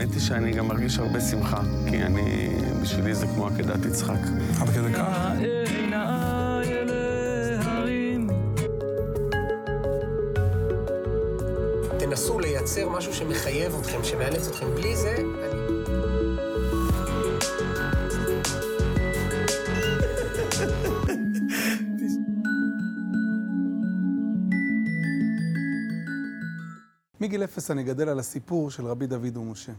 האמת היא שאני גם מרגיש הרבה שמחה, כי אני, בשבילי זה כמו עקדת יצחק. עד כדי כך? תנסו לייצר משהו שמחייב אתכם, שמאלץ אתכם. בלי זה, אני... מגיל אפס אני גדל על הסיפור של רבי דוד ומשה.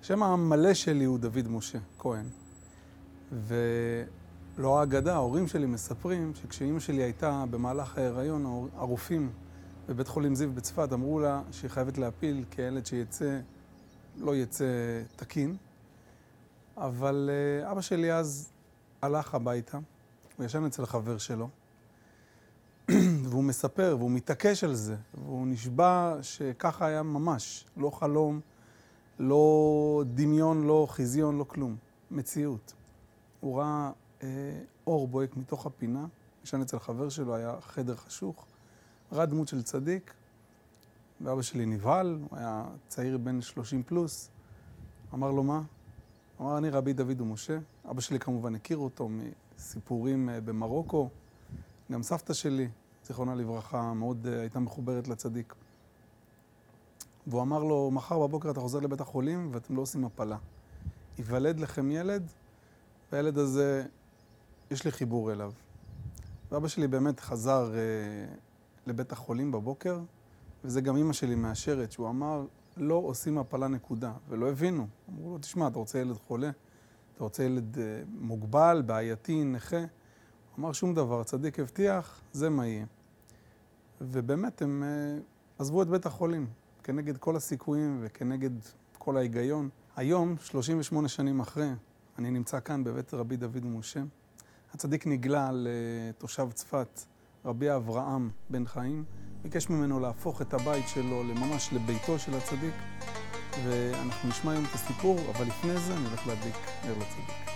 השם המלא שלי הוא דוד משה כהן. ולא האגדה, ההורים שלי מספרים שכשאימא שלי הייתה במהלך ההיריון, הרופאים בבית חולים זיו בצפת אמרו לה שהיא חייבת להפיל כי הילד שיצא לא יצא תקין. אבל אה, אבא שלי אז הלך הביתה, הוא ישן אצל חבר שלו. והוא מספר, והוא מתעקש על זה, והוא נשבע שככה היה ממש, לא חלום, לא דמיון, לא חיזיון, לא כלום, מציאות. הוא ראה אה, אור בוהק מתוך הפינה, ישן אצל חבר שלו, היה חדר חשוך, ראה דמות של צדיק, ואבא שלי נבהל, הוא היה צעיר בן 30 פלוס, אמר לו מה? אמר, אני רבי דוד ומשה. אבא שלי כמובן הכיר אותו מסיפורים אה, במרוקו. גם סבתא שלי, זיכרונה לברכה, מאוד uh, הייתה מחוברת לצדיק. והוא אמר לו, מחר בבוקר אתה חוזר לבית החולים ואתם לא עושים הפלה. ייוולד לכם ילד, והילד הזה, יש לי חיבור אליו. ואבא שלי באמת חזר uh, לבית החולים בבוקר, וזה גם אימא שלי מאשרת, שהוא אמר, לא עושים הפלה נקודה, ולא הבינו. אמרו לו, תשמע, אתה רוצה ילד חולה? אתה רוצה ילד uh, מוגבל, בעייתי, נכה? אמר שום דבר, צדיק הבטיח, זה מה יהיה. ובאמת הם uh, עזבו את בית החולים, כנגד כל הסיכויים וכנגד כל ההיגיון. היום, 38 שנים אחרי, אני נמצא כאן בבית רבי דוד ומשה. הצדיק נגלה לתושב צפת, רבי אברהם בן חיים, ביקש ממנו להפוך את הבית שלו לממש לביתו של הצדיק, ואנחנו נשמע היום את הסיפור, אבל לפני זה אני הולך להדליק נר לצדיק.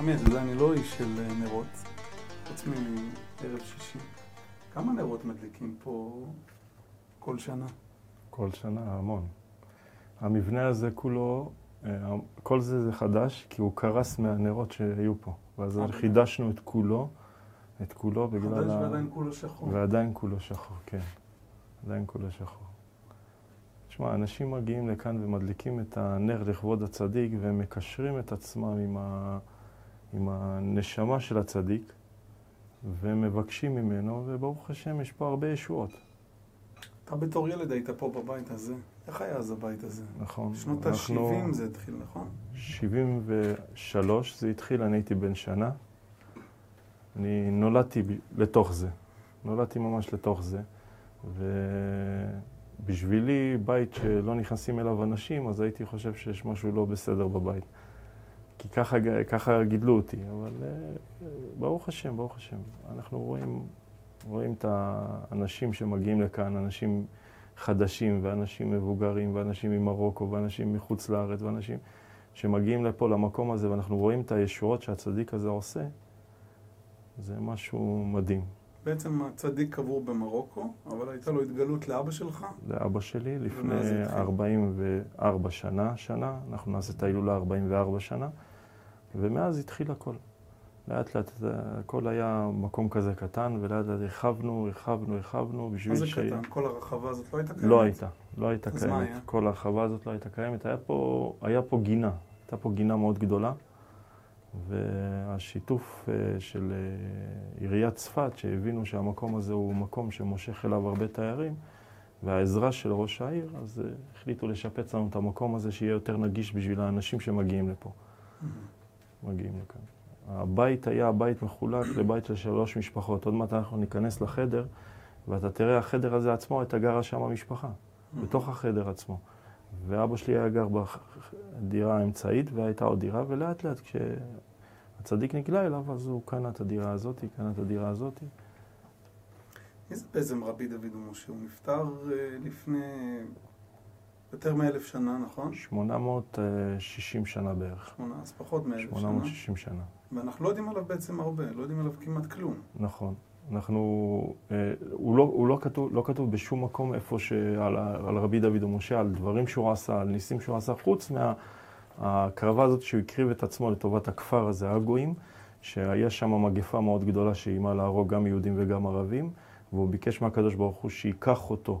עמי, אתה אני לא איש של אה, נרות, חוץ מערב שישי. כמה נרות מדליקים פה כל שנה? כל שנה, המון. המבנה הזה כולו, אה, כל זה זה חדש, כי הוא קרס מהנרות שהיו פה. ואז אה, חידשנו את כולו, את כולו בגלל חדש ועדיין כולו שחור. ועדיין כולו שחור, כן. עדיין כולו שחור. תשמע, אנשים מגיעים לכאן ומדליקים את הנר לכבוד הצדיק והם מקשרים את עצמם עם, ה... עם הנשמה של הצדיק ומבקשים ממנו, וברוך השם יש פה הרבה ישועות. אתה בתור ילד היית פה בבית הזה. איך היה אז הבית הזה? נכון. אנחנו- ה-70 זה התחיל, נכון? 73 זה התחיל, אני הייתי בן שנה. אני נולדתי לתוך זה. נולדתי ממש לתוך זה. ובשבילי, בית שלא נכנסים אליו אנשים, אז הייתי חושב שיש משהו לא בסדר בבית. כי ככה, ככה גידלו אותי. אבל אה, ברוך השם, ברוך השם. אנחנו רואים, רואים את האנשים שמגיעים לכאן, אנשים חדשים, ואנשים מבוגרים, ואנשים ממרוקו, ואנשים מחוץ לארץ, ואנשים שמגיעים לפה, למקום הזה, ואנחנו רואים את הישועות שהצדיק הזה עושה, זה משהו מדהים. בעצם הצדיק קבור במרוקו, אבל הייתה לו התגלות לאבא שלך. לאבא שלי לפני זה התחיל. 44 שנה, שנה, אנחנו נעשה את ההילולה 44 שנה, ומאז התחיל הכל. לאט לאט הכל היה מקום כזה קטן, ולאט לאט הרחבנו, הרחבנו, הרחבנו, בשביל מה זה ש... קטן? כל הרחבה הזאת לא הייתה קיימת? לא הייתה, לא הייתה קיימת. היה? כל ההרחבה הזאת לא הייתה קיימת. היה פה, היה פה גינה, הייתה פה גינה מאוד גדולה, והשיתוף אה, של אה, עיריית צפת, שהבינו שהמקום הזה הוא מקום שמושך אליו הרבה תיירים, והעזרה של ראש העיר, אז אה, החליטו לשפץ לנו את המקום הזה, שיהיה יותר נגיש בשביל האנשים שמגיעים לפה. מגיעים לכאן. הבית היה הבית מחולק לבית של שלוש משפחות. עוד מעט אנחנו ניכנס לחדר, ואתה תראה, החדר הזה עצמו, הייתה גרה שם המשפחה, בתוך החדר עצמו. ואבא שלי היה גר בדירה האמצעית, והייתה עוד דירה, ולאט לאט הצדיק נגלה אליו, אז הוא קנה את הדירה הזאת, קנה את הדירה הזאת. מי זה בעצם רבי דוד ומשה? הוא נפטר אה, לפני יותר מאלף שנה, נכון? 860 שנה בערך. שמונה, אז פחות מאלף שנה. 860 שנה. ואנחנו לא יודעים עליו בעצם הרבה, לא יודעים עליו כמעט כלום. נכון. אנחנו, אה, הוא, לא, הוא לא, כתוב, לא כתוב בשום מקום איפה שעל על רבי דוד ומשה, על דברים שהוא עשה, על ניסים שהוא עשה, חוץ מההקרבה הזאת שהוא הקריב את עצמו לטובת הכפר הזה, הגויים, שהיה שם מגפה מאוד גדולה שאיימה להרוג גם יהודים וגם ערבים, והוא ביקש מהקדוש ברוך הוא שייקח אותו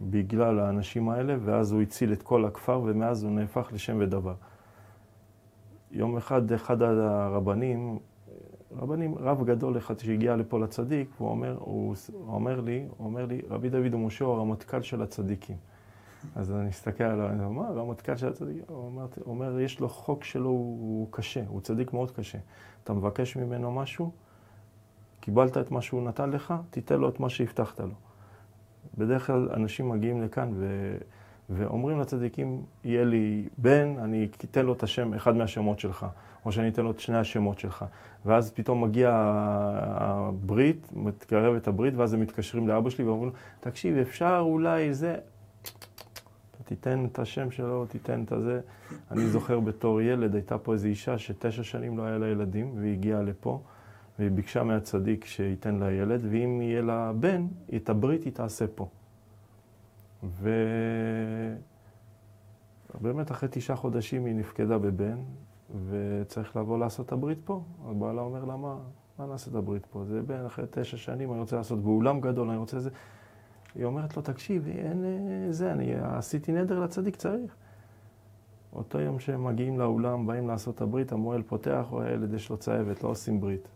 בגלל האנשים האלה, ואז הוא הציל את כל הכפר, ומאז הוא נהפך לשם ודבר. יום אחד, אחד הרבנים, רבנים, רב גדול אחד שהגיע לפה לצדיק, הוא אומר, הוא, הוא אומר לי, הוא אומר לי, רבי דוד ומשה הוא הרמטכ"ל של הצדיקים. אז אני מסתכל עליו, אני אומר, מה, הרמטכ"ל של הצדיקים? הוא אומר, אומר, יש לו חוק שלו, הוא קשה, הוא צדיק מאוד קשה. אתה מבקש ממנו משהו, קיבלת את מה שהוא נתן לך, תיתן לו את מה שהבטחת לו. בדרך כלל אנשים מגיעים לכאן ו... ואומרים לצדיקים, יהיה לי בן, אני אתן לו את השם, אחד מהשמות שלך, או שאני אתן לו את שני השמות שלך. ואז פתאום מגיע הברית, מתקרבת הברית, ואז הם מתקשרים לאבא שלי ואומרים לו, תקשיב, אפשר אולי זה... תיתן את השם שלו, תיתן את הזה. אני זוכר בתור ילד, הייתה פה איזו אישה שתשע שנים לא היה לה ילדים, והיא הגיעה לפה, והיא ביקשה מהצדיק שייתן לה ילד, ואם יהיה לה בן, את הברית היא תעשה פה. ובאמת אחרי תשעה חודשים היא נפקדה בבן, וצריך לבוא לעשות את הברית פה. אז בעלה אומר לה, מה, מה נעשה את הברית פה? זה בן אחרי תשע שנים, אני רוצה לעשות באולם גדול, אני רוצה זה. היא אומרת לו, תקשיב, אין אה, זה, אני עשיתי נדר לצדיק, צריך. אותו יום שהם מגיעים לאולם, באים לעשות את הברית, המוהל פותח, רואה ילד, יש לו צהבת, לא עושים ברית.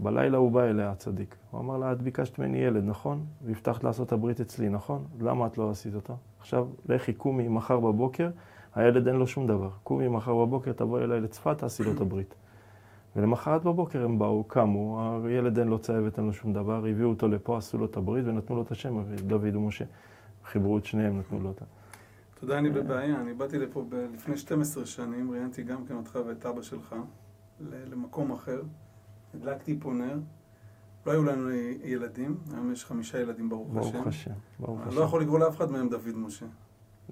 בלילה הוא בא אליה, הצדיק. הוא אמר לה, את ביקשת ממני ילד, נכון? והבטחת לעשות הברית אצלי, נכון? למה את לא עשית אותה? עכשיו, לכי, קומי מחר בבוקר, הילד אין לו שום דבר. קומי מחר בבוקר, תבואי אליי לצפת, תעשי לו את הברית. ולמחרת בבוקר הם באו, קמו, הילד אין לו צהבת, אין לו שום דבר, הביאו אותו לפה, עשו לו את הברית ונתנו לו את השם, דוד ומשה. חיברו את שניהם, נתנו לו אותה. אתה יודע, אני בבעיה, אני באתי לפה לפני 12 שנים, ראיינתי גם כן אותך ואת אבא שלך למקום אחר. הדלקתי פה נר, לא היו לנו ילדים, היום יש חמישה ילדים ברוך השם. ברוך השם, ברוך אני השם. לא יכול לקרוא לאף אחד מהם דוד משה.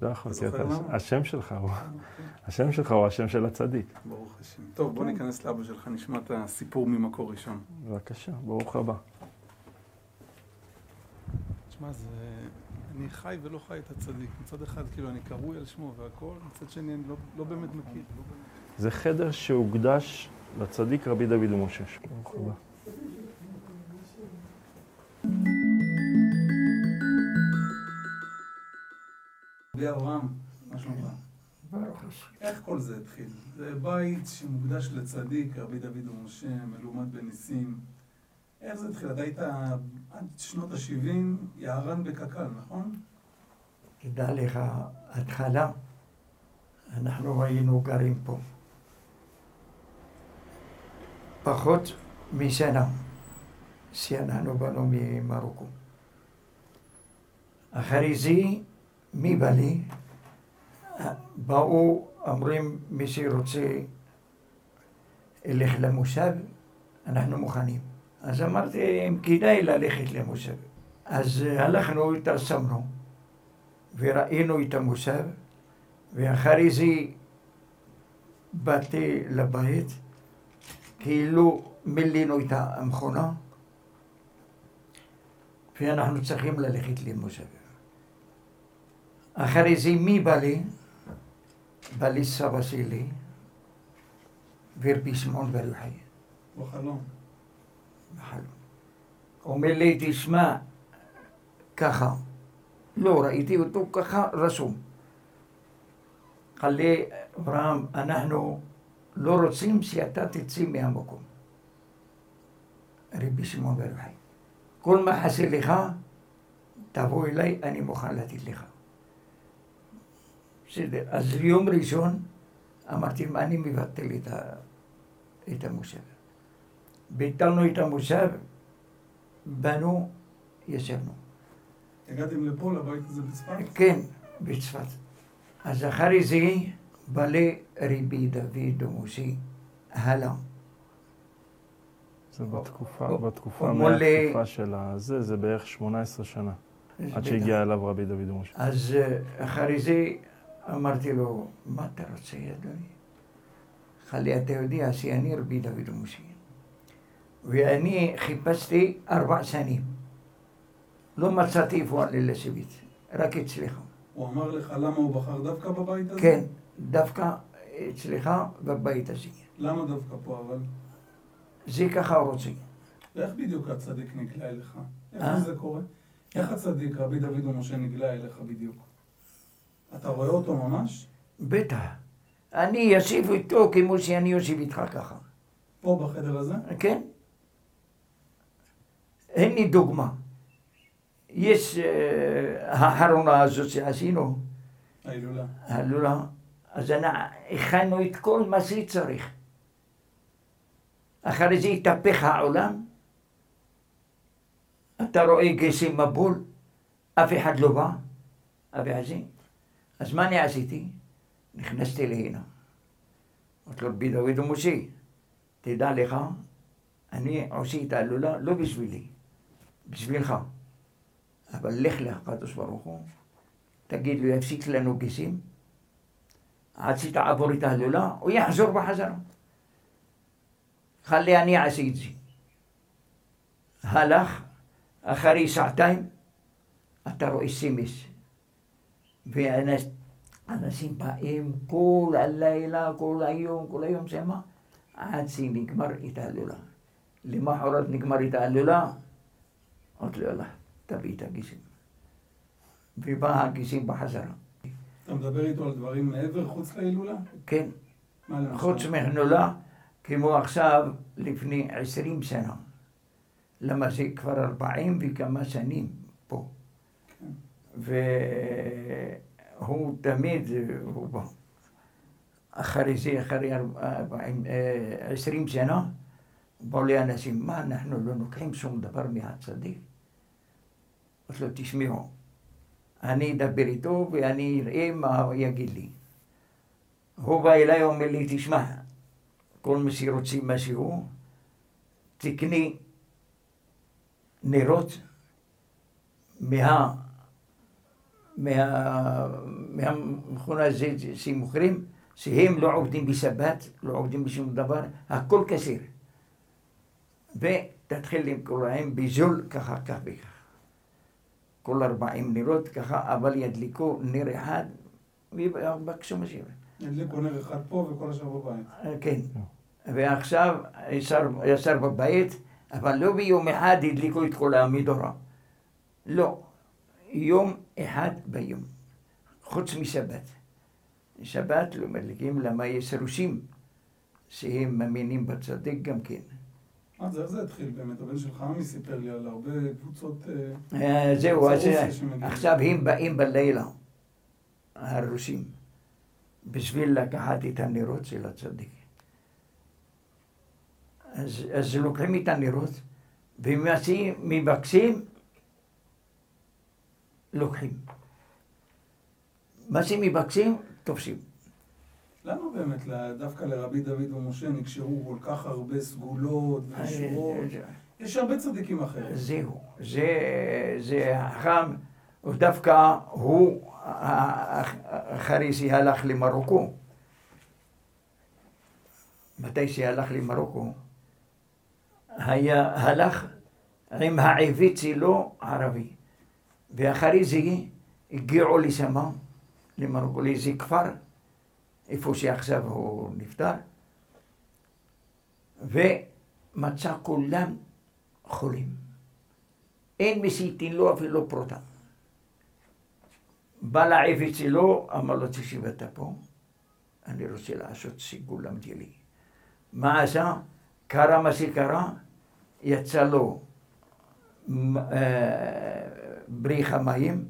לא יכול, כי אתה-? השם שלך הוא, השם שלך הוא השם של הצדיק. ברוך השם. טוב, בוא ניכנס לאבא שלך, נשמע את הסיפור ממקור ראשון. בבקשה, ברוך הבא. תשמע, זה... אני חי ולא חי את הצדיק. מצד אחד, כאילו, אני קרוי על שמו והכל, מצד שני, אני לא, לא באמת מכיר. זה חדר שהוקדש לצדיק רבי דוד ומשה. ברוך הבא. רבי אברהם, מה שלומך? איך כל זה התחיל? זה בית שמוקדש לצדיק, רבי דוד ומשה, מלומד בניסים. איך זה התחיל? אתה היית עד שנות ה-70 יערן בקק"ל, נכון? תדע לך, התחלה, אנחנו היינו גרים פה. פחות משנה שאנחנו באנו ממרוקו. אחרי זה, מי בא לי? באו, אומרים, מי שרוצה ילך למושב, אנחנו מוכנים. אז אמרתי, אם כדאי ללכת למושב. אז הלכנו, התרשמנו. וראינו את המושב, ואחרי זה באתי לבית, כאילו מילאנו את המכונה, ואנחנו צריכים ללכת למושב. אחרי זה מי בא לי? בא לי סבא שלי, ורבי שמעון בר יוחאי. בחלום. בחלום. אומר לי, תשמע, ככה, לא ראיתי אותו ככה רשום. אמר לי, אברהם, אנחנו לא רוצים שאתה תצא מהמקום. רבי שמעון בר יוחאי. כל מה חסר לך, תבוא אליי, אני מוכן לתת לך. בסדר, אז יום ראשון אמרתי, אני מבטל את, ה... את המושב. ביטלנו את המושב, באנו, ישבנו. הגעתם לפה, לבית הזה בצפת? כן, בצפת. אז אחרי זה בא לי רבי דוד ומושי, הלאה. זה בתקופה, הוא- בתקופה, מולה- מהתקופה של הזה, זה בערך 18 שנה. עד שהגיע אליו רבי דוד ומשה. אז אה, אחרי זה אמרתי לו, מה אתה רוצה, אדוני? חלי, אתה יודע שאני רבי דוד ומשה. ואני חיפשתי ארבע שנים. לא מצאתי איפה לי לשבת, רק אצלך. הוא אמר לך למה הוא בחר דווקא בבית הזה? כן, דווקא אצלך בבית הזה. למה דווקא פה אבל? זה ככה רוצה. ואיך בדיוק הצדיק נגלה אליך? איך אה? זה קורה? איך הצדיק, רבי דוד ומשה, נגלה אליך בדיוק? אתה רואה אותו ממש? בטח. אני אשיב איתו כמו שאני יושב איתך ככה. פה בחדר הזה? כן? הנה דוגמה. יש אה, האחרונה הזאת שעשינו, ההילולה. הלולה, אז הכנו את כל מה שצריך. אחרי זה התהפך העולם, אתה רואה גשם מבול, אף אחד לא בא, אף אחד זה. אז מה אני עשיתי? נכנסתי להנה. אמרתי לו, רבי דוד ומשה, תדע לך, אני עושה את ההילולה לא בשבילי, בשבילך. אבל לך לקדוש ברוך הוא, תגיד לו, יפסיק לנו גשם, עד שתעבור את ההילולה, הוא יחזור בחזרה. חלי אני אעשה את זה. הלך, אחרי שעתיים, אתה רואה שמש. ואנשים באים כל הלילה, כל היום, כל היום שמה, עד שנגמר את ההילולה. למחרת נגמר את ההילולה, אמרתי לו, יאללה, תביא את הגשם. ובא הגשם בחזרה. אתה מדבר איתו על דברים מעבר, חוץ להילולה? כן? חוץ מהנולה, כמו עכשיו, לפני עשרים שנה. למה זה כבר ארבעים וכמה שנים פה. והוא תמיד, הוא בא. אחרי זה, אחרי אה, עשרים שנה, באו לי אנשים, מה, אנחנו לא לוקחים שום דבר מהצדיק? אמרתי לו, תשמעו, אני אדבר איתו ואני אראה מה הוא יגיד לי. הוא בא אליי, אומר לי, תשמע, כל מי שרוצים משהו, תקני נרות מה... מה... מהמכונה הזאת שמוכרים, שהם לא עובדים בשבת, לא עובדים בשום דבר, הכל כשר. ותתחיל למכור להם בזול ככה, כך וכך. כל ארבעים נרות ככה, אבל ידליקו נר אחד ויבקשו משיב. הדליקו נר אחד פה וכל השאר בבית. כן. ועכשיו ישר, ישר בבית, אבל לא ביום אחד הדליקו את כל המדורה. לא. יום אחד ביום. חוץ משבת. שבת לא מדליקים, למה יש רושים שהם מאמינים בצדיק גם כן. מה זה, איך זה התחיל באמת? הבן שלך עמי סיפר לי על הרבה קבוצות... אה, אה, זהו, אז אה. עכשיו הם באים בלילה, הרוסים, בשביל לקחת את הנרות של הצדיק. אז, אז לוקחים את הנרות, ומבקשים, לוקחים. מה שמבקשים, תופסים. למה באמת? דווקא לרבי דוד ומשה נקשרו כל כך הרבה סגולות ושורות? יש הרבה צדיקים אחרים. זהו, זה, זה הוא דווקא הוא, אחרי שהלך למרוקו, מתי שהלך למרוקו, היה, הלך עם העברית שלו ערבי, ואחרי זה הגיעו לשם, למרוקו, לאיזה כפר, איפה שעכשיו הוא נפטר, ומצא כולם חולים. אין שייתן לו אפילו פרוטה. בא לעבד שלו, אמר לו, תקשיב אתה פה, אני רוצה לעשות סיגול למדילי. מה עשה? קרה מה שקרה, יצא לו אה, בריח המים,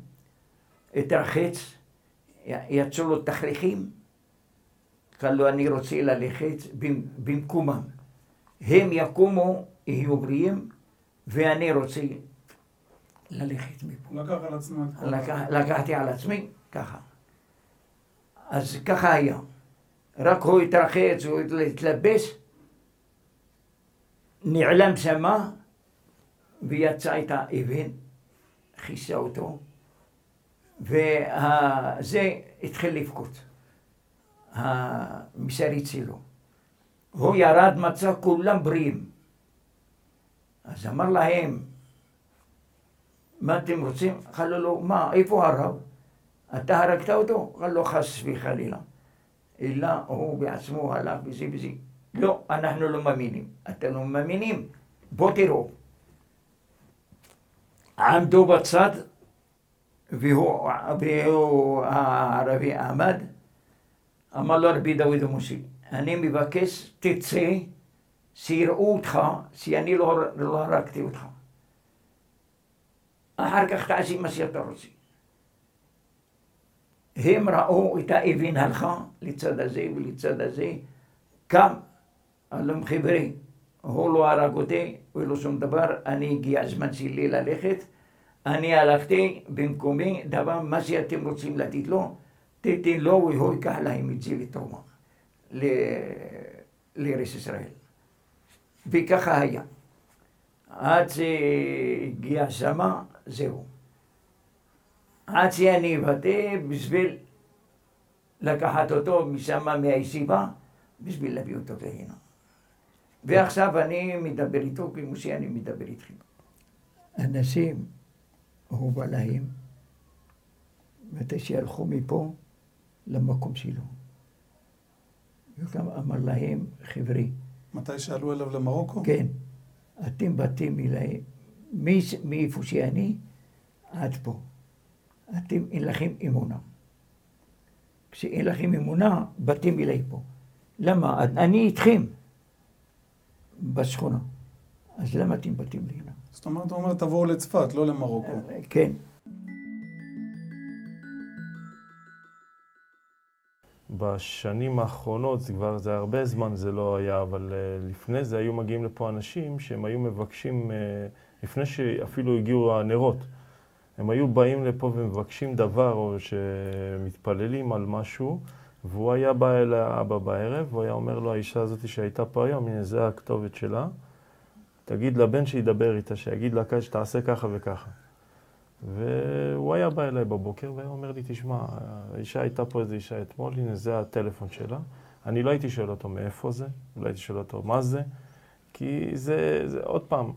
התרחץ, י- יצאו לו תכריכים, קל לו אני רוצה ללכת במ- במקומם. הם יקומו, יהיו בריאים, ואני רוצה ללכת מפה. לקח על עצמו את כל... לקח, לקחתי על עצמי, ככה. אז ככה היה. רק הוא התרחץ, הוא התלבש, נעלם שמה, ויצא את האבן, כיסה אותו, וזה התחיל לבכות, המסריץ שלו. הוא ירד, מצא כולם בריאים. אז אמר להם, מה אתם רוצים? אמר לו, מה, איפה הרב? אתה הרגת אותו? אמר לו, חס וחלילה. אלא הוא בעצמו הלך וזה וזה. לא, אנחנו לא מאמינים. אתם לא מאמינים? בואו תראו. עמדו בצד, והוא, והוא הערבי עמד, אמר לו רבי דוד המושי, אני מבקש, תצא, שיראו אותך, שאני לא, לא הרגתי אותך. אחר כך תעשי מה שאתה רוצה. הם ראו את האבן הלכה לצד הזה ולצד הזה, קם, אמר להם חבר'ה, הוא לא הרג אותי ולא שום דבר, אני הגיע הזמן שלי ללכת, אני הלכתי במקומי, דבר מה שאתם רוצים לתת לו, תתן לו והוא ייקח להם את זה לתרומה, לארץ ישראל. וככה היה. עד שהגיע שמה, זהו. עד שאני אבטא בשביל לקחת אותו משם מהישיבה, בשביל להביא אותו להנה. ועכשיו אני מדבר איתו כמו שאני מדבר איתכם. אנשים, להם, מתי שהלכו מפה למקום שלו. וגם אמר להם, חבר'ה, מתי שעלו אליו למרוקו? כן, אתם באתם אליי, מאיפה שאני עד פה. אתם, אין לכם אמונה. כשאין לכם אמונה, באתם אליי פה. למה? אני איתכם בשכונה. אז למה אתם באתם לי הנה? זאת אומרת, הוא אומר, תבואו לצפת, לא למרוקו. כן. בשנים האחרונות, זה כבר, זה הרבה זמן זה לא היה, אבל uh, לפני זה היו מגיעים לפה אנשים שהם היו מבקשים, uh, לפני שאפילו הגיעו הנרות, הם היו באים לפה ומבקשים דבר, או שמתפללים על משהו, והוא היה בא אל האבא בערב, והוא היה אומר לו, האישה הזאת שהייתה פה היום, הנה, זה הכתובת שלה, תגיד לבן שידבר איתה, שיגיד לה שתעשה ככה וככה. והוא היה בא אליי בבוקר והיה אומר לי, תשמע, האישה הייתה פה איזו אישה אתמול, הנה זה הטלפון שלה. אני לא הייתי שואל אותו מאיפה זה, לא הייתי שואל אותו מה זה, כי זה, זה עוד פעם,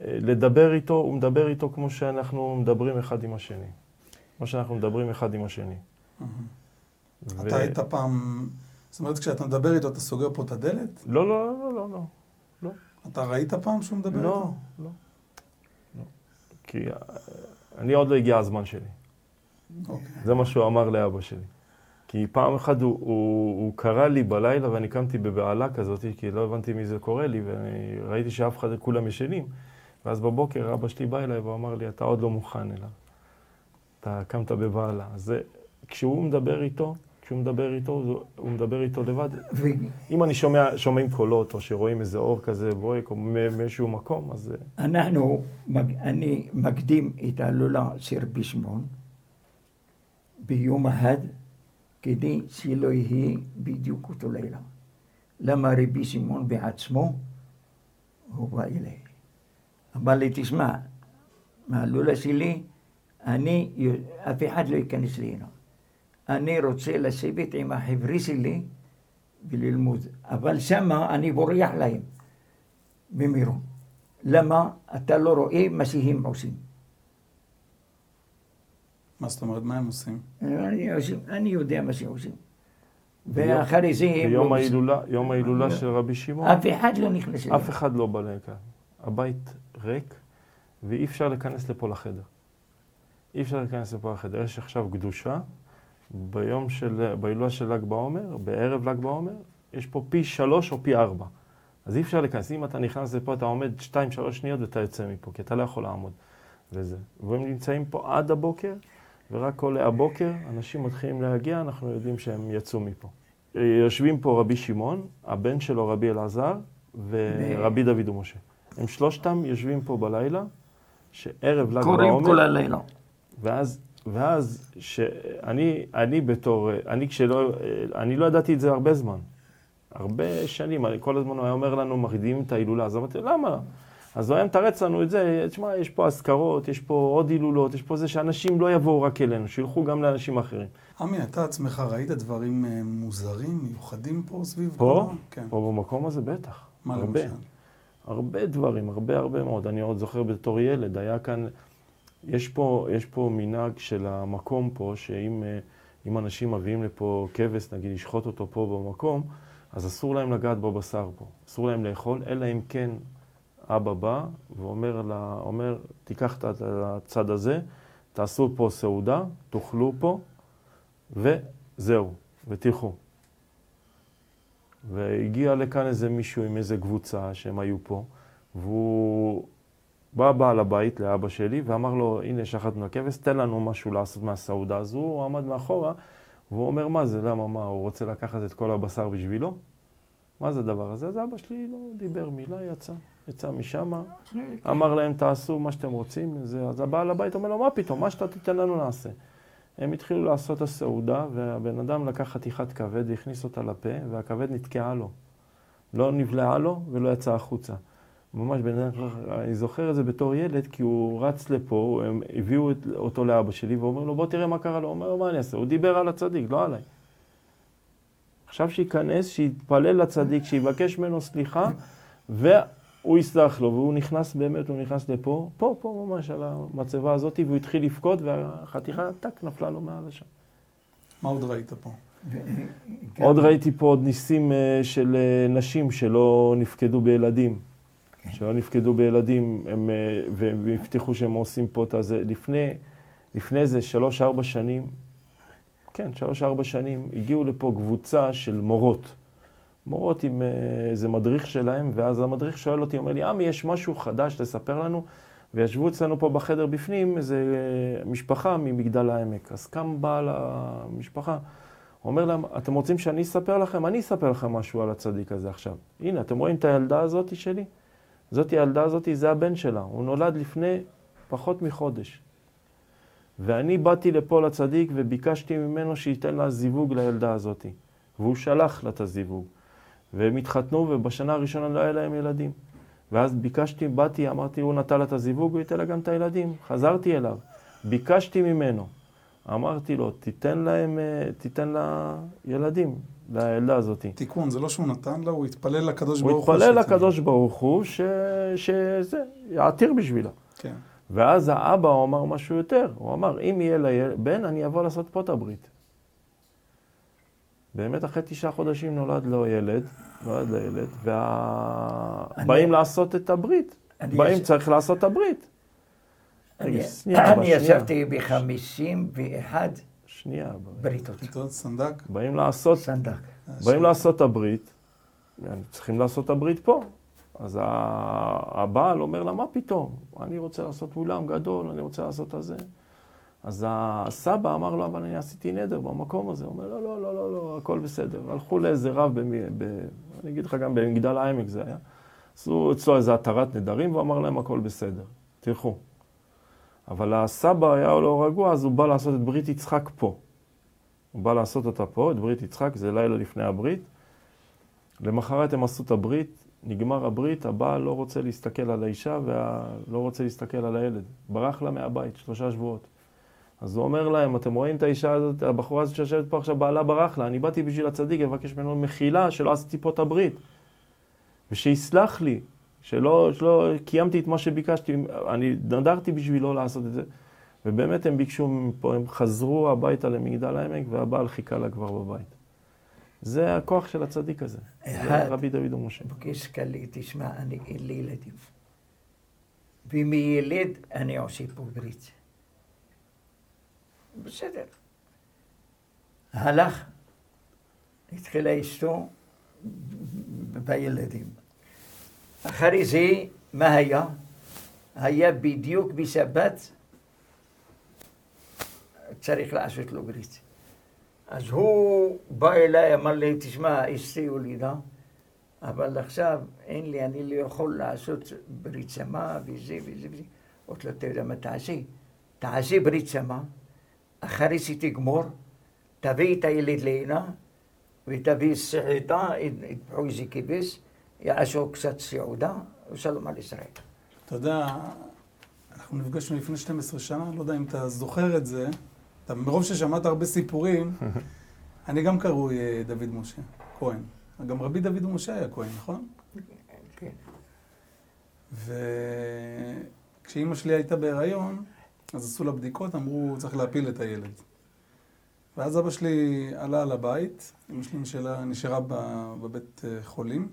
לדבר איתו, הוא מדבר איתו כמו שאנחנו מדברים אחד עם השני. כמו שאנחנו מדברים אחד עם השני. אתה היית פעם, זאת אומרת, כשאתה מדבר איתו, אתה סוגר פה את הדלת? לא, לא, לא, לא, לא. לא. אתה ראית פעם שהוא מדבר לא, איתו? לא, לא. כי אני עוד לא הגיע הזמן שלי. אוקיי. זה מה שהוא אמר לאבא שלי. כי פעם אחת הוא, הוא, הוא קרא לי בלילה ואני קמתי בבהלה כזאת, כי לא הבנתי מי זה קורה לי, ואני ראיתי שאף אחד, כולם ישנים. ואז בבוקר אבא שלי בא אליי ואמר לי, אתה עוד לא מוכן אליו. אתה קמת בבהלה. אז זה, כשהוא מדבר איתו, כשהוא מדבר איתו, הוא מדבר איתו לבד. ו... אם אני שומע, שומעים קולות, או שרואים איזה אור כזה בוהק, או מאיזשהו מקום, אז... אנחנו, אני מקדים את ההילולה של רבי שמעון ביום אחד, כדי שלא יהיה בדיוק אותו לילה. למה רבי שמעון בעצמו, הוא בא אליי. אמר לי, תשמע, מההילולה שלי, אני, אף אחד לא ייכנס הנה. אני רוצה לשבת עם החבר'ה שלי וללמוד, אבל שמה אני בורח להם במירון. למה? אתה לא רואה מה שהם עושים. מה זאת אומרת? מה הם עושים? אני, עושים, אני יודע מה שהם עושים. ואחרי זה הם ביום לא... ההילולה, יום ההילולה של רבי שמעון, אף אחד לא נכנס אליהם. אף אחד לא בא לכאן. הבית ריק, ואי אפשר להיכנס לפה לחדר. אי אפשר להיכנס לפה לחדר. יש עכשיו קדושה, ביום של, בהילולה של ל"ג בעומר, בערב ל"ג בעומר, יש פה פי שלוש או פי ארבע. אז אי אפשר להיכנס. אם אתה נכנס לפה, אתה עומד שתיים, שלוש שניות ואתה יוצא מפה, כי אתה לא יכול לעמוד. וזה. והם נמצאים פה עד הבוקר, ורק עולה הבוקר, אנשים מתחילים להגיע, אנחנו יודעים שהם יצאו מפה. יושבים פה רבי שמעון, הבן שלו רבי אלעזר, ורבי דוד ומשה. הם שלושתם יושבים פה בלילה, שערב ל"ג בעומר... קוראים כל הלילה. ואז, ואז שאני אני בתור, אני כשלא, אני לא ידעתי את זה הרבה זמן. הרבה שנים, אני כל הזמן הוא היה אומר לנו, מקדימים את ההילולה, אז אמרתי, למה? אז הוא היה מתרץ לנו את זה, תשמע, יש פה אזכרות, יש פה עוד הילולות, יש פה זה שאנשים לא יבואו רק אלינו, שילכו גם לאנשים אחרים. עמי, אתה עצמך ראית דברים אה, מוזרים, מיוחדים פה סביב פה? כל ה- כן. פה במקום הזה בטח. מה הרבה. למשל? הרבה דברים, הרבה הרבה מאוד. אני עוד זוכר בתור ילד, היה כאן, יש פה, יש פה מנהג של המקום פה, שאם אה, אנשים מביאים לפה כבש, נגיד, לשחוט אותו פה במקום, אז אסור להם לגעת בבשר פה. אסור להם לאכול, אלא אם כן אבא בא ואומר, לה, אומר, תיקח את הצד הזה, תעשו פה סעודה, תאכלו פה, וזהו, ותלכו. והגיע לכאן איזה מישהו עם איזה קבוצה שהם היו פה, והוא בא בעל הבית לאבא שלי ואמר לו, הנה שחטנו הכבש, תן לנו משהו לעשות מהסעודה הזו. הוא עמד מאחורה, והוא אומר, מה זה, למה, מה, הוא רוצה לקחת את כל הבשר בשבילו? מה זה הדבר הזה? אז אבא שלי לא דיבר מילה, יצא. יצא משם, אמר להם, תעשו מה שאתם רוצים. זה, אז הבעל הבית אומר לו, מה פתאום, מה שאתה תיתן לנו נעשה. הם התחילו לעשות הסעודה, והבן אדם לקח חתיכת כבד והכניס אותה לפה, והכבד נתקעה לו. לא נבלעה לו ולא יצא החוצה. ממש בן אדם, אני זוכר את זה בתור ילד, כי הוא רץ לפה, הם הביאו אותו לאבא שלי, ואומר לו, בוא תראה מה קרה לו. הוא אומר לו, מה אני אעשה? הוא דיבר על הצדיק, לא עליי. עכשיו שייכנס, שיתפלל לצדיק, שיבקש ממנו סליחה, והוא יסלח לו, והוא נכנס באמת, הוא נכנס לפה, פה, פה ממש, על המצבה הזאת, והוא התחיל לבכות, והחתיכה, טק, נפלה לו מעל השם. מה עוד ראית פה? עוד ראיתי פה עוד ניסים אה, של אה, נשים שלא נפקדו בילדים. שלא נפקדו בילדים, הם, אה, והם הבטיחו שהם עושים פה את הזה. לפני, לפני איזה שלוש-ארבע שנים, כן, שלוש-ארבע שנים, הגיעו לפה קבוצה של מורות. מורות עם אה, איזה מדריך שלהם, ואז המדריך שואל אותי, אומר לי, עמי, יש משהו חדש לספר לנו? וישבו אצלנו פה בחדר בפנים איזה אה, משפחה ממגדל העמק. אז קם בעל המשפחה, אומר להם, אתם רוצים שאני אספר לכם? אני אספר לכם משהו על הצדיק הזה עכשיו. הנה, אתם רואים את הילדה הזאת שלי? זאת הילדה הזאת, זה הבן שלה. הוא נולד לפני פחות מחודש. ואני באתי לפה לצדיק וביקשתי ממנו שייתן לה זיווג לילדה הזאת. והוא שלח לה את הזיווג. והם התחתנו, ובשנה הראשונה לא היה להם ילדים. ואז ביקשתי, באתי, אמרתי, הוא לה את הזיווג, הוא ייתן לה גם את הילדים. חזרתי אליו, ביקשתי ממנו. אמרתי לו, תיתן להם, אה, תיתן לה ילדים, לילדה הזאת. תיקון, זה לא שהוא נתן לה, הוא התפלל לקדוש הוא ברוך הוא. התפלל שייתן. לקדוש ברוך הוא ש... שזה, יעתיר בשבילה. כן. ואז האבא הוא אמר משהו יותר, הוא אמר, אם יהיה לה בן, אני אבוא לעשות פה את הברית. באמת אחרי תשעה חודשים נולד לו ילד, נולד לו ילד, ובאים אני- לעשות את הברית. באים, יש- צריך לעשות את הברית. אני רגע, שנייה, אני. ישבתי בחמישים ואחד שנייה, אבא. בריתות. פתאום סנדק. באים לעשות, סנדק. באים לעשות את הברית, צריכים לעשות את הברית פה. אז הבעל אומר לה, מה פתאום? אני רוצה לעשות אולם גדול, אני רוצה לעשות את זה. אז הסבא אמר לו, אבל אני עשיתי נדר במקום הזה. הוא אומר, לא, לא, לא, לא, לא, הכל בסדר. הלכו לאיזה רב, במי, ב, אני אגיד לך גם במגדל העמק זה היה. עשו אצלו איזה התרת נדרים, והוא אמר להם, הכל בסדר, תלכו. אבל הסבא היה לא רגוע, אז הוא בא לעשות את ברית יצחק פה. הוא בא לעשות אותה פה, את ברית יצחק, זה לילה לפני הברית. למחרת הם עשו את הברית, נגמר הברית, הבעל לא רוצה להסתכל על האישה ולא רוצה להסתכל על הילד. ברח לה מהבית, שלושה שבועות. אז הוא אומר להם, אתם רואים את האישה הזאת, הבחורה הזאת שיושבת פה עכשיו, בעלה ברח לה, אני באתי בשביל הצדיק, אבקש ממנו מחילה שלא עשיתי פה את הברית. ושיסלח לי, שלא, שלא קיימתי את מה שביקשתי, אני נדרתי בשבילו לעשות את זה. ובאמת הם ביקשו מפה, הם חזרו הביתה למגדל העמק, והבעל חיכה לה כבר בבית. זה הכוח של הצדיק הזה. זה. רבי דוד ומשה. בקש קלי, תשמע, אני אין לי ילדים. ומילד אני עושה פה ברית. בסדר. הלך, התחילה אשתו בילדים. אחרי זה, מה היה? היה בדיוק בשבת, צריך לעשות לו ברית. אז הוא בא אליי, אמר לי, תשמע, אשתי הולידה, אבל עכשיו אין לי, אני לא יכול לעשות ברית שמה וזה וזה וזה. אמרתי לו, אתה יודע מה תעשה? תעשה ברית שמה, אחרי שתגמור, תביא את הילד להנה, ותביא סחיטה, יטבחו איזה כבש, יעשו קצת סעודה, ושלום על ישראל. אתה יודע, אנחנו נפגשנו לפני 12 שנה, לא יודע אם אתה זוכר את זה. אתה, מרוב ששמעת הרבה סיפורים, אני גם קרוי אה, דוד משה, כהן. גם רבי דוד משה היה כהן, נכון? כן. וכשאימא שלי הייתה בהיריון, אז עשו לה בדיקות, אמרו, צריך להפיל את הילד. ואז אבא שלי עלה על הבית, אמא שלי נשארה, בבית אה, חולים.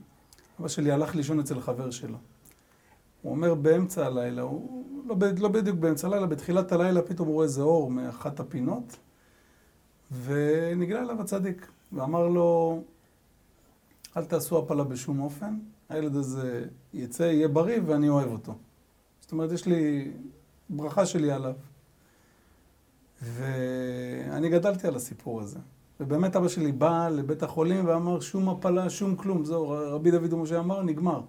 אבא שלי הלך לישון אצל חבר שלו. הוא אומר באמצע הלילה, הוא לא, לא בדיוק באמצע הלילה, בתחילת הלילה פתאום הוא רואה איזה אור מאחת הפינות, ונגלה אליו הצדיק, ואמר לו, אל תעשו הפלה בשום אופן, הילד הזה יצא, יהיה בריא ואני אוהב אותו. זאת אומרת, יש לי ברכה שלי עליו. ואני גדלתי על הסיפור הזה. ובאמת אבא שלי בא לבית החולים ואמר שום הפלה, שום כלום, זהו, רבי דוד משה אמר, נגמר.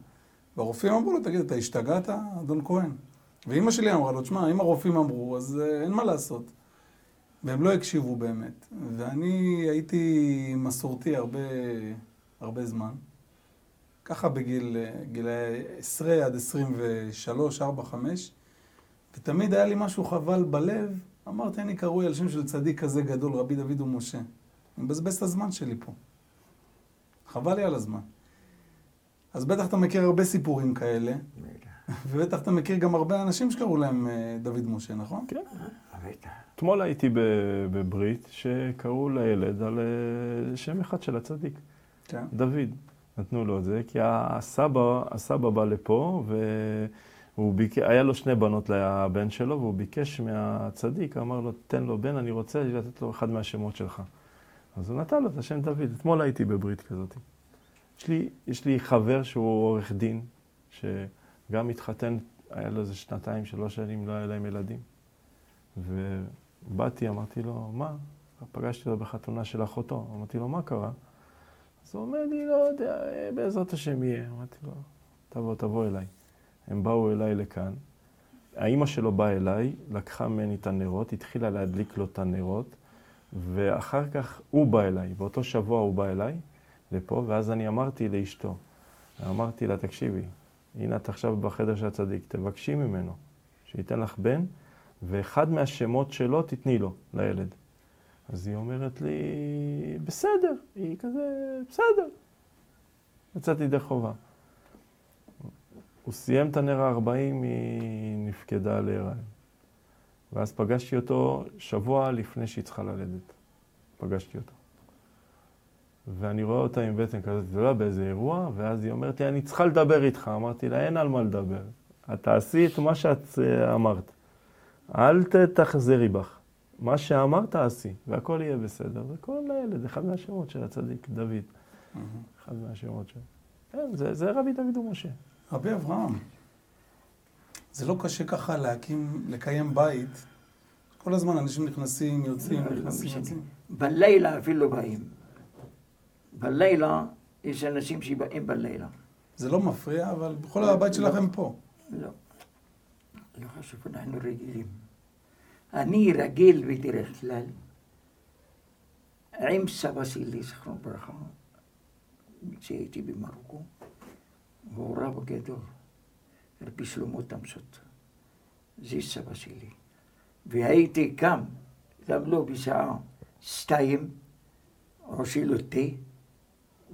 והרופאים אמרו לו, תגיד, אתה השתגעת, אדון כהן? ואימא שלי אמרה לו, תשמע, אם הרופאים אמרו, אז אה, אין מה לעשות. והם לא הקשיבו באמת. ואני הייתי מסורתי הרבה, הרבה זמן. ככה בגיל אה, גיל 10 עד 23, 4, 5. ותמיד היה לי משהו חבל בלב. אמרתי, אני קרוי על שם של צדיק כזה גדול, רבי דוד ומשה. אני מבזבז את הזמן שלי פה. חבל לי על הזמן. אז בטח אתה מכיר הרבה סיפורים כאלה, ובטח אתה מכיר גם הרבה אנשים שקראו להם אה, דוד משה, נכון? כן. בטח. אתמול הייתי בברית שקראו לילד על אה, שם אחד של הצדיק, כן. דוד. נתנו לו את זה, כי הסבא, הסבא בא לפה, והוא ביק... היה לו שני בנות לבן שלו, והוא ביקש מהצדיק, אמר לו, תן לו בן, אני רוצה לתת לו אחד מהשמות שלך. אז הוא נתן לו את השם דוד. אתמול הייתי בברית כזאת. יש לי, יש לי חבר שהוא עורך דין, שגם התחתן, היה לו איזה שנתיים, שלוש שנים, לא היה להם ילדים. ובאתי, אמרתי לו, מה? פגשתי אותו בחתונה של אחותו, אמרתי לו, מה קרה? אז הוא אומר לי, לא יודע, בעזרת השם יהיה. אמרתי לו, תבוא, תבוא אליי. הם באו אליי לכאן. האימא שלו באה אליי, לקחה ממני את הנרות, התחילה להדליק לו את הנרות, ואחר כך הוא בא אליי. באותו שבוע הוא בא אליי, לפה, ואז אני אמרתי לאשתו, אמרתי לה, תקשיבי, הנה את עכשיו בחדר של הצדיק, תבקשי ממנו שייתן לך בן, ואחד מהשמות שלו תתני לו, לילד. אז היא אומרת לי, בסדר, היא כזה, בסדר. יצאתי ידי חובה. הוא סיים את הנר ה-40, היא נפקדה להיריון. ואז פגשתי אותו שבוע לפני שהיא צריכה ללדת. פגשתי אותו. ואני רואה אותה עם בטן כזאת גדולה באיזה אירוע, ואז היא אומרת לי, אני צריכה לדבר איתך. אמרתי לה, אין על מה לדבר. את תעשי את מה שאת אה, אמרת. אל תחזרי בך. מה שאמרת תעשי, והכל יהיה בסדר. וקוראים לילד, אחד מהשמות של הצדיק, דוד. אחד מהשמות שלו. כן, זה, זה רבי דוד ומשה. רבי אברהם, זה לא קשה ככה להקים, לקיים בית. כל הזמן אנשים נכנסים, יוצאים, לא, לא נכנסים. יוצאים. בלילה אפילו באים. בלילה יש אנשים שבאים בלילה. זה לא מפריע, אבל בכל הבית שלכם פה. לא. לא חשוב, אנחנו רגילים. אני רגיל בדרך כלל עם סבא שלי, זכרונו ברכה, כשהייתי במרוקו, הוא רב שלמה תמסות. זה סבא שלי. והייתי קם, גם לא בשעה שתיים, עושה לו תה,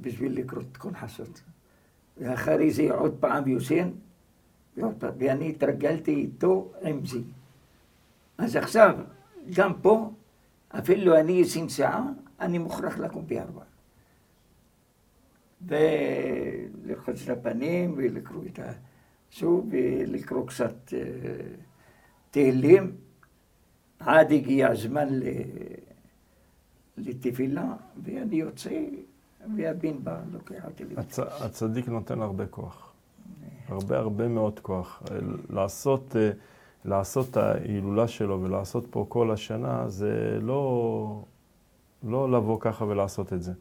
בשביל לקרוא את כל חסות. ואחרי זה עוד פעם יושן, ועוד פעם, ואני התרגלתי איתו עם זה. אז עכשיו, גם פה, אפילו אני ישן שעה, אני מוכרח לקום בארבע. ולרחוץ את הפנים, ולקרוא את השוב, ולקרוא קצת אה, תהילים, עד הגיע הזמן. לתפילה, ואני יוצא, והבן בא, לוקח אותי לבית הצ... הצדיק נותן הרבה כוח. הרבה הרבה מאוד כוח. לעשות, אה, לעשות את ההילולה שלו ולעשות פה כל השנה, זה לא, לא לבוא ככה ולעשות את זה.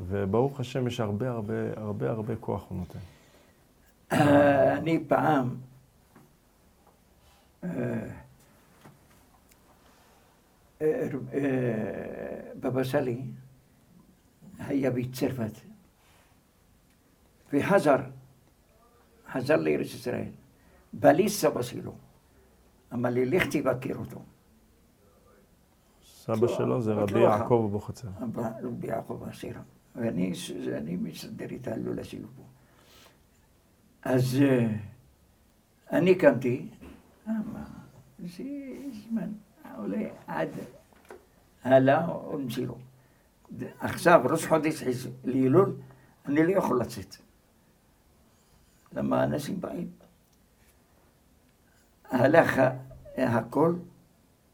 וברוך השם, יש הרבה הרבה הרבה הרבה כוח הוא נותן. אני פעם, אה, אה, אה, בבא סאלי, היה בצרפת, וחזר, חזר לארץ ישראל. בא לי סבא שלו, אמר לי, לך תבקר אותו. סבא שלו זה רבי לא יעקב אבוחצירא. רבי יעקב אסירה. ואני אני מסדר את ההילולה שלו פה. אז אה, אני קמתי, אה, מה, זה זמן, עולה עד הלאה או נשארו. עכשיו, ראש חודש חש- להילול, אני לא יכול לצאת. למה אנשים באים. הלך ה- הכל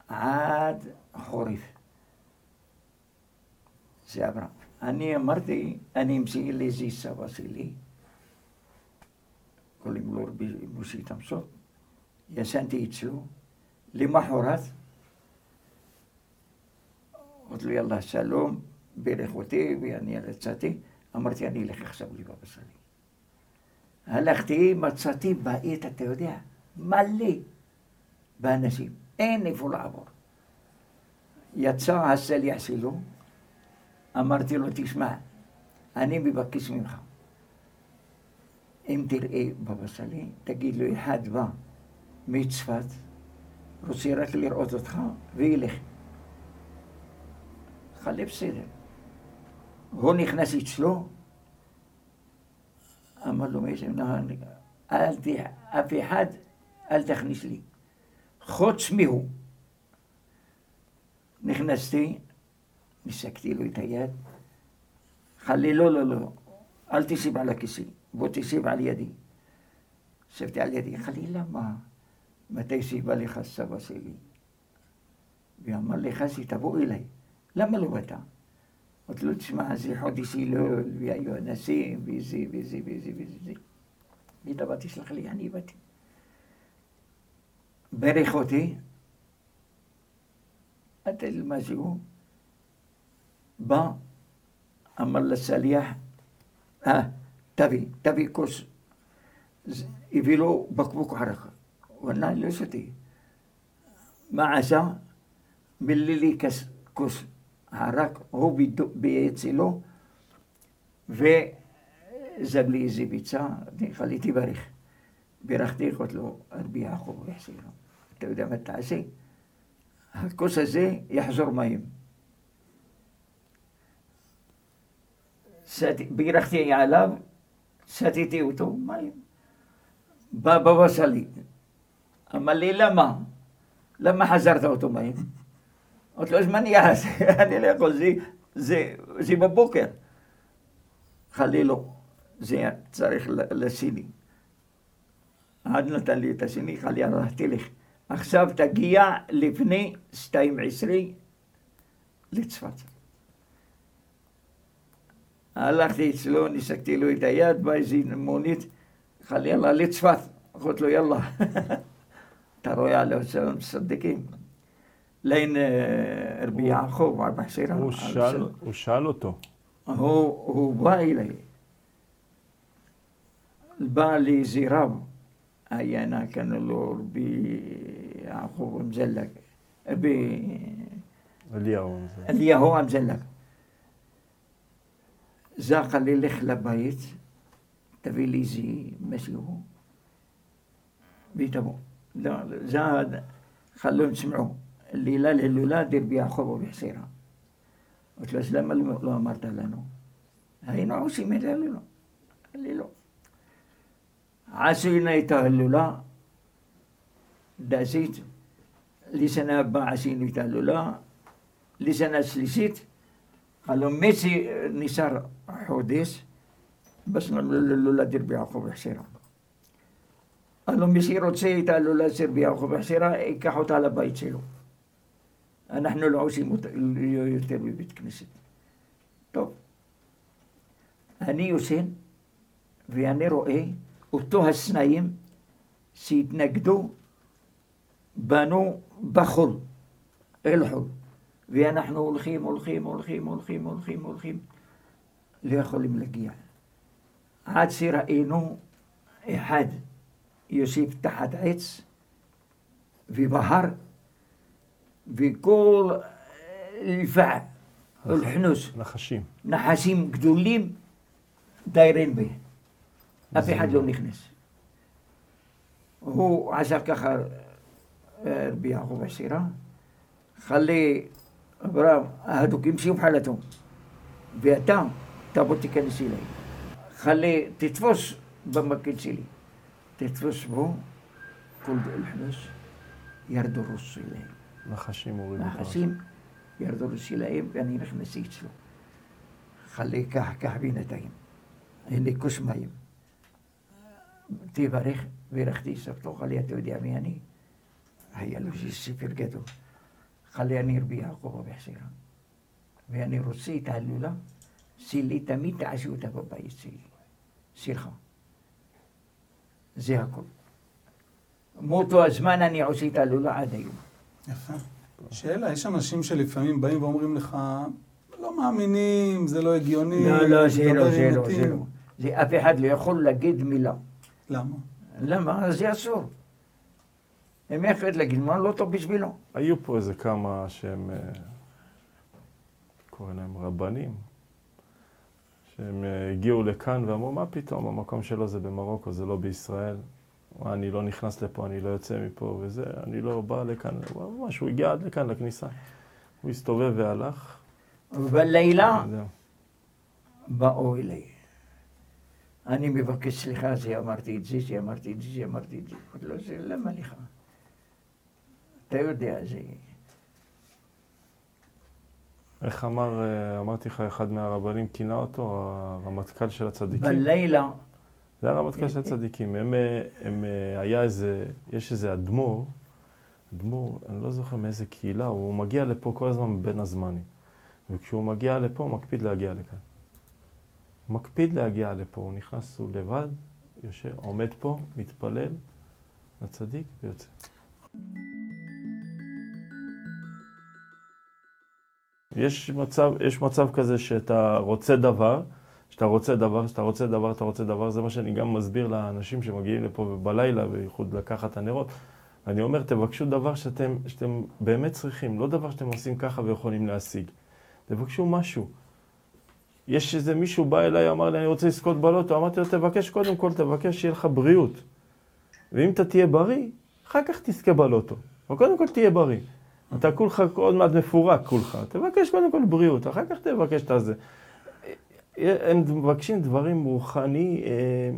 עד חורף. זה עברה. אני אמרתי, אני אמציא לאיזה סבא שלי, קוראים לו רבי מוסי תמסות, ישנתי אצלו, למחרת, אמרתי לו יאללה שלום, בירך אותי ואני יצאתי, אמרתי אני אלך עכשיו לבבא סאלי. הלכתי, מצאתי בית, אתה יודע, מלא באנשים, אין איפה לעבור. יצא הסליח שלו, אמרתי לו, תשמע, אני מבקש ממך, אם תראה בבא סאלי, תגיד לו, אחד בא מצפת, רוצה רק לראות אותך, וילך. חלה בסדר. הוא נכנס אצלו, אמר לו, "מאיזה נהר, אל ת... אף אחד אל תכניס לי, חוץ מהו. נכנסתי, ניסקתי לו את היד, חלי, לא, לא, לא, אל תשב על הכיסא, בוא תשב על ידי. ישבתי על ידי, חלי, למה? מתי שבא לך סבא שלי? ואמר לי, חסי, תבוא אליי. למה לא באת? אמרתי לו, תשמע, זה חודש הילול, והיו אנשים, וזה, וזה, וזה, וזה. ואתה בא, תסלח לי, אני באתי. ברך אותי, נתן לי משהו, בא, אמר לסליח, אה, תביא, תביא כוס. אז הביא לו בקבוק ערק. הוא ענה, לא שותה. מה עשה? מילא לי כוס, כוס ערק, הוא בדו- באצלו, וזג לי איזה ביצה, אני חליתי ברך. בירכתי, אמרתי לו, רבי יעקב יחסיר, אתה יודע שתיתי אותו מים. בא בבא סאלי, אמר לי, למה? למה חזרת אותו מים? אמרתי לו, אז מה אני אעשה? אני לא יכול, זה, זה, זה בבוקר. חלילו, זה צריך ל- לסיני. עד נתן לי את השני, חלי הלכתי לך. עכשיו תגיע לפני 12 לצפת. הלכתי אצלו, ניסקתי לו את היד, בא איזה מונית, חלי יאללה לצפת. אמרתי לו יאללה. אתה רואה על הסלון צדיקים. לין אה, רבי יעקב, ארבע סירה. הוא שאל- הוא שאל אותו. הוא, הוא בא אליי, בא לאיזה רב, היה נקן לו רבי יעקב המזלג, רבי אליהו. זה. אליהו המזלג. זכה לי לך לבית, תביא לי איזה משהו, ותבוא. לא, זה חלום תשמעו, לילה להילולה דרבי יעקב ובחסירה. אמרתי לו, אז למה לא לא אמרת לנו? היינו עושים את ההילולה. אמר לי לא. עשינו את ההילולה, דזית, לשנה הבאה עשינו את ההילולה, לשנה שלישית, הלוא מסי נשאר חודש, בס להילולה דרבי יעקב בחסירה. הלוא מי שרוצה את ההילולה של רבי יעקב בחסירה, ייקח אותה לבית שלו. אנחנו לא עושים אותה יותר בבית כנסת. טוב. אני יושן, ואני רואה אותו הסנאים שהתנגדו, בנו בחול, אל חול. ואנחנו הולכים, הולכים, הולכים, הולכים, הולכים, הולכים, לא יכולים להגיע. עד שראינו אחד יושב תחת עץ ובהר וכל לפע אל-חנוס, נחשים. נחשים גדולים דיירים בי. אף אחד לא נכנס. הוא עשה ככה, אה, רבי יעקב הסירה, חלי אברהם, ההדוקים שיהיו בחלתו. ואתה, תבוא תיכנס אליי. חלי, תתפוס במקל שלי. תתפוס בו, כל אל-חנוס, ירדו רוס אליי. נחשים הורידו את הראש. נחשים ירדו לשלהם ואני נכנסתי אצלו. חלי קח, קח בינתיים. הנה כוס מים. תברך, בירכתי סבתו, חלי, אתה יודע מי אני? היה לו איזה ספר גדול. חלי, אני רבי יעקב אבי חסירה. ואני רוצה את ההלולה שלי, תמיד תעשו אותה בבית שלי. סליחה. זה הכל. מאותו הזמן אני עושה את ההלולה עד היום. יפה. שאלה, יש אנשים שלפעמים באים ואומרים לך, לא מאמינים, זה לא הגיוני. לא, לא, זה לא, זה לא, מתים." זה לא. זה אף אחד לא יכול להגיד מילה. למה? למה? זה אסור. הם להגיד מה לא טוב בשבילו. היו פה איזה כמה שהם, אה, קוראים להם רבנים, שהם אה, הגיעו לכאן ואמרו, מה פתאום, המקום שלו זה במרוקו, זה לא בישראל. מה, אני לא נכנס לפה, אני לא יוצא מפה וזה, אני לא בא לכאן, הוא ממש, הוא הגיע עד לכאן, לכניסה. הוא הסתובב והלך. בלילה זהו. באו אליי. אני מבקש סליחה, זה אמרתי את זה, זה אמרתי את זה, זה אמרתי את זה. לו, זה למה לך? אתה יודע, זה... איך אמר, אה, אמרתי לך, אחד מהרבנים כינה אותו, הרמטכ"ל של הצדיקים. בלילה, זה הרמטכ"ל של הצדיקים. הם, אה, הם, אה, היה איזה, יש איזה אדמו"ר, אדמו"ר, אני לא זוכר מאיזה קהילה, הוא מגיע לפה כל הזמן בין הזמנים. וכשהוא מגיע לפה, הוא מקפיד להגיע לכאן. הוא מקפיד להגיע לפה, הוא נכנס, הוא לבד, יושב, עומד פה, מתפלל לצדיק ויוצא. יש מצב, יש מצב כזה שאתה רוצה דבר, שאתה רוצה דבר, שאתה רוצה דבר, אתה רוצה דבר, זה מה שאני גם מסביר לאנשים שמגיעים לפה בלילה, בייחוד לקחת הנרות. אני אומר, תבקשו דבר שאתם, שאתם באמת צריכים, לא דבר שאתם עושים ככה ויכולים להשיג. תבקשו משהו. יש איזה מישהו בא אליי, אמר לי, אני רוצה לזכות בלוטו, אמרתי לו, תבקש קודם כל, תבקש שיהיה לך בריאות. ואם אתה תהיה בריא, אחר כך תזכה בלוטו. אבל קודם כל תהיה בריא. אתה כולך עוד מעט מפורק כולך, תבקש קודם כל בריאות, אחר כך תבקש את הזה. הם מבקשים דברים רוחני, אה,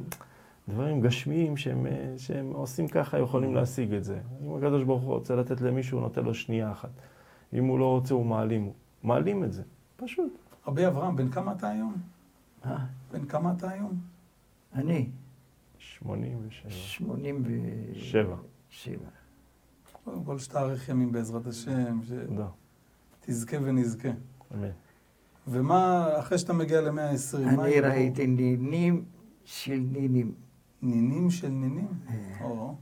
דברים גשמיים שהם, אה, שהם עושים ככה, יכולים להשיג את זה. אם הקדוש ברוך הוא רוצה לתת למישהו, הוא נותן לו שנייה אחת. אם הוא לא רוצה, הוא מעלים. מעלים את זה, פשוט. רבי אברהם, בן כמה אתה היום? אה, בן כמה אתה היום? אני, 87. 87. שבע. קודם כל שתאריך ימים בעזרת השם. שתזכה ונזכה. אמן. ומה, אחרי שאתה מגיע למאה ה-20, מה אני? ראיתי נינים של נינים נינים של נינים? אה. או,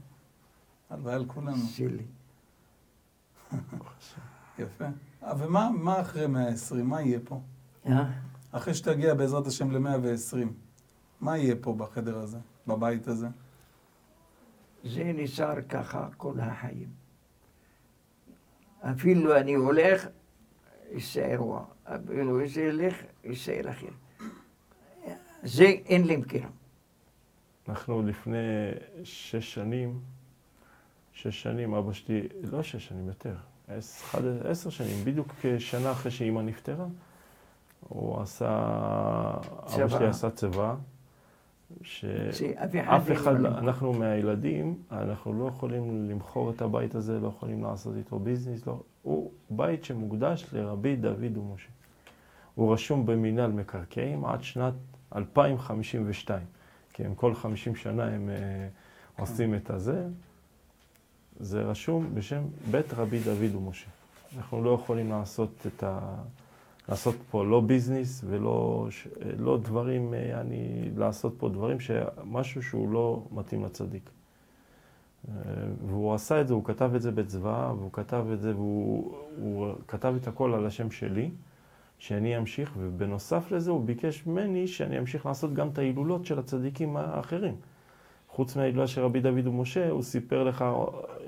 הלוואי על כולנו. שלי. יפה. אה, ומה מה אחרי מאה ה-20? מה יהיה פה? אה? אחרי שתגיע בעזרת השם למאה ועשרים, מה יהיה פה בחדר הזה, בבית הזה? זה נשאר ככה כל החיים. אפילו אני הולך, יישא אירוע. אפילו זה ילך, יישא אל אחר. זה אין לי מכירה. אנחנו לפני שש שנים, שש שנים, אבא שלי, לא שש שנים, יותר, עש- אחד- עשר שנים, בדיוק שנה אחרי שאימא נפטרה, הוא עשה, אבא צבא. שלי עשה צבא, שאף אחד, לא-. אנחנו מהילדים, אנחנו לא יכולים למכור את הבית הזה, לא יכולים לעשות איתו ביזנס, לא, הוא בית שמוקדש לרבי דוד ומשה. הוא רשום במינהל מקרקעים עד שנת 2052, כי הם כל 50 שנה הם אה, עושים את הזה. זה רשום בשם בית רבי דוד ומשה. אנחנו לא יכולים לעשות את ה... לעשות פה לא ביזנס ולא לא דברים, אה, אני, לעשות פה דברים, משהו שהוא לא מתאים לצדיק. אה, והוא עשה את זה, הוא כתב את זה בצבא, והוא כתב את זה, והוא הוא כתב את הכל על השם שלי, שאני אמשיך, ובנוסף לזה הוא ביקש ממני שאני אמשיך לעשות גם את ההילולות של הצדיקים האחרים. חוץ מההילולה של רבי דוד ומשה, הוא סיפר לך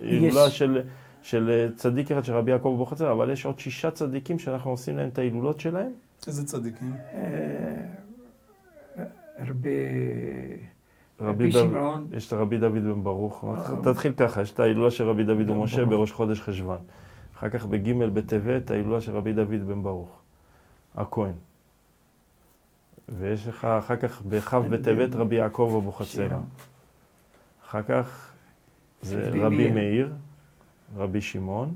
הילולה יש. של של אה, צדיק אחד של רבי יעקב אבוחצירא, אבל יש עוד שישה צדיקים שאנחנו עושים להם את ההילולות שלהם. איזה צדיקים? אה, הרבה... רבי רבי שמעון. יש את רבי דוד בן ברוך. אה. תתחיל ככה, יש את ההילולה של רבי דוד ומשה. בראש חודש חשוון. אחר כך בג' בטבת, ההילולה של רבי דוד בן ברוך, הכהן. ויש לך אחר כך בכ' בטבת רבי יעקב אבוחצירא. אחר כך זה רבי רבי מאיר. רבי שמעון.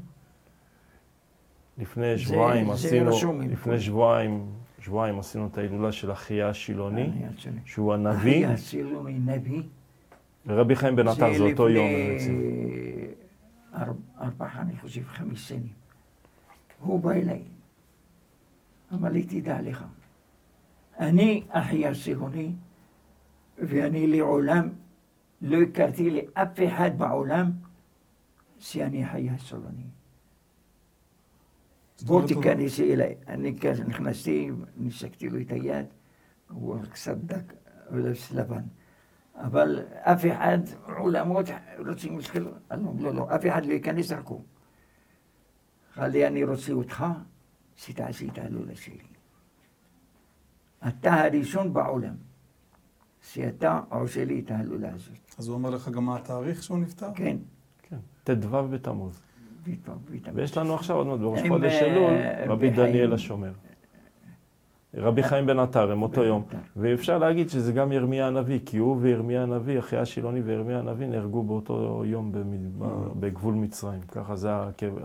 לפני שבועיים עשינו, לפני. שבועיים, שבועיים עשינו את ההילולה של אחיה השילוני. שהוא הנביא, אחי הסילוני נביא. ורבי חיים בן עטר זה אותו יום בעצם. ארבע, ארבע, אני חושב, חמש שנים. הוא בא אליי, אמר לי, תדע לך, אני אחי הסילוני, ואני לעולם לא הכרתי לאף אחד בעולם הסילוני. בוא תיכנס אליי. אני נכנסתי, נישקתי לו את היד, הוא קצת דק, לבס לבן. אבל אף אחד, עולמות רוצים לשחרר, לא, לא, לא, אף אחד לא ייכנס דרכו. אמר לי, אני רוצה אותך, שתעשי את ההילולה שלי. אתה הראשון בעולם, שאתה עושה לי את ההילולה הזאת. אז הוא אומר לך גם מה התאריך שהוא נפטר? כן, ט"ו בתמוז. ויש לנו עכשיו עוד מעט בראש חודש אה, אלול, רבי. דניאל השומר. רבי חיים בן עטר, הם אותו יום. ואפשר להגיד שזה גם ירמיה הנביא, כי הוא וירמיה הנביא, אחי השילוני וירמיה הנביא, נהרגו באותו יום במדבר- בגבול מצרים. ככה זה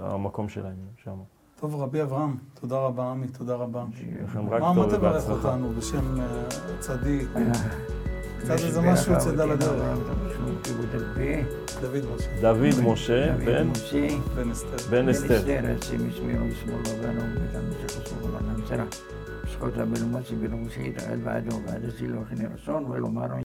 המקום שלהם שם. טוב, רבי אברהם, תודה רבה, עמי, תודה רבה. לכם רק מה, טוב מה תברך ובהצלחה. אותנו בשם אה, צדיק? אה, קצת איזה משהו יוצא לדרך. דוד משה, דוד משה בן משה. בן אסתר. בן אסתר. Así mismo mismo lo ganó, me se pasó con la lancera. Escolta, pero más si vieron si el vado,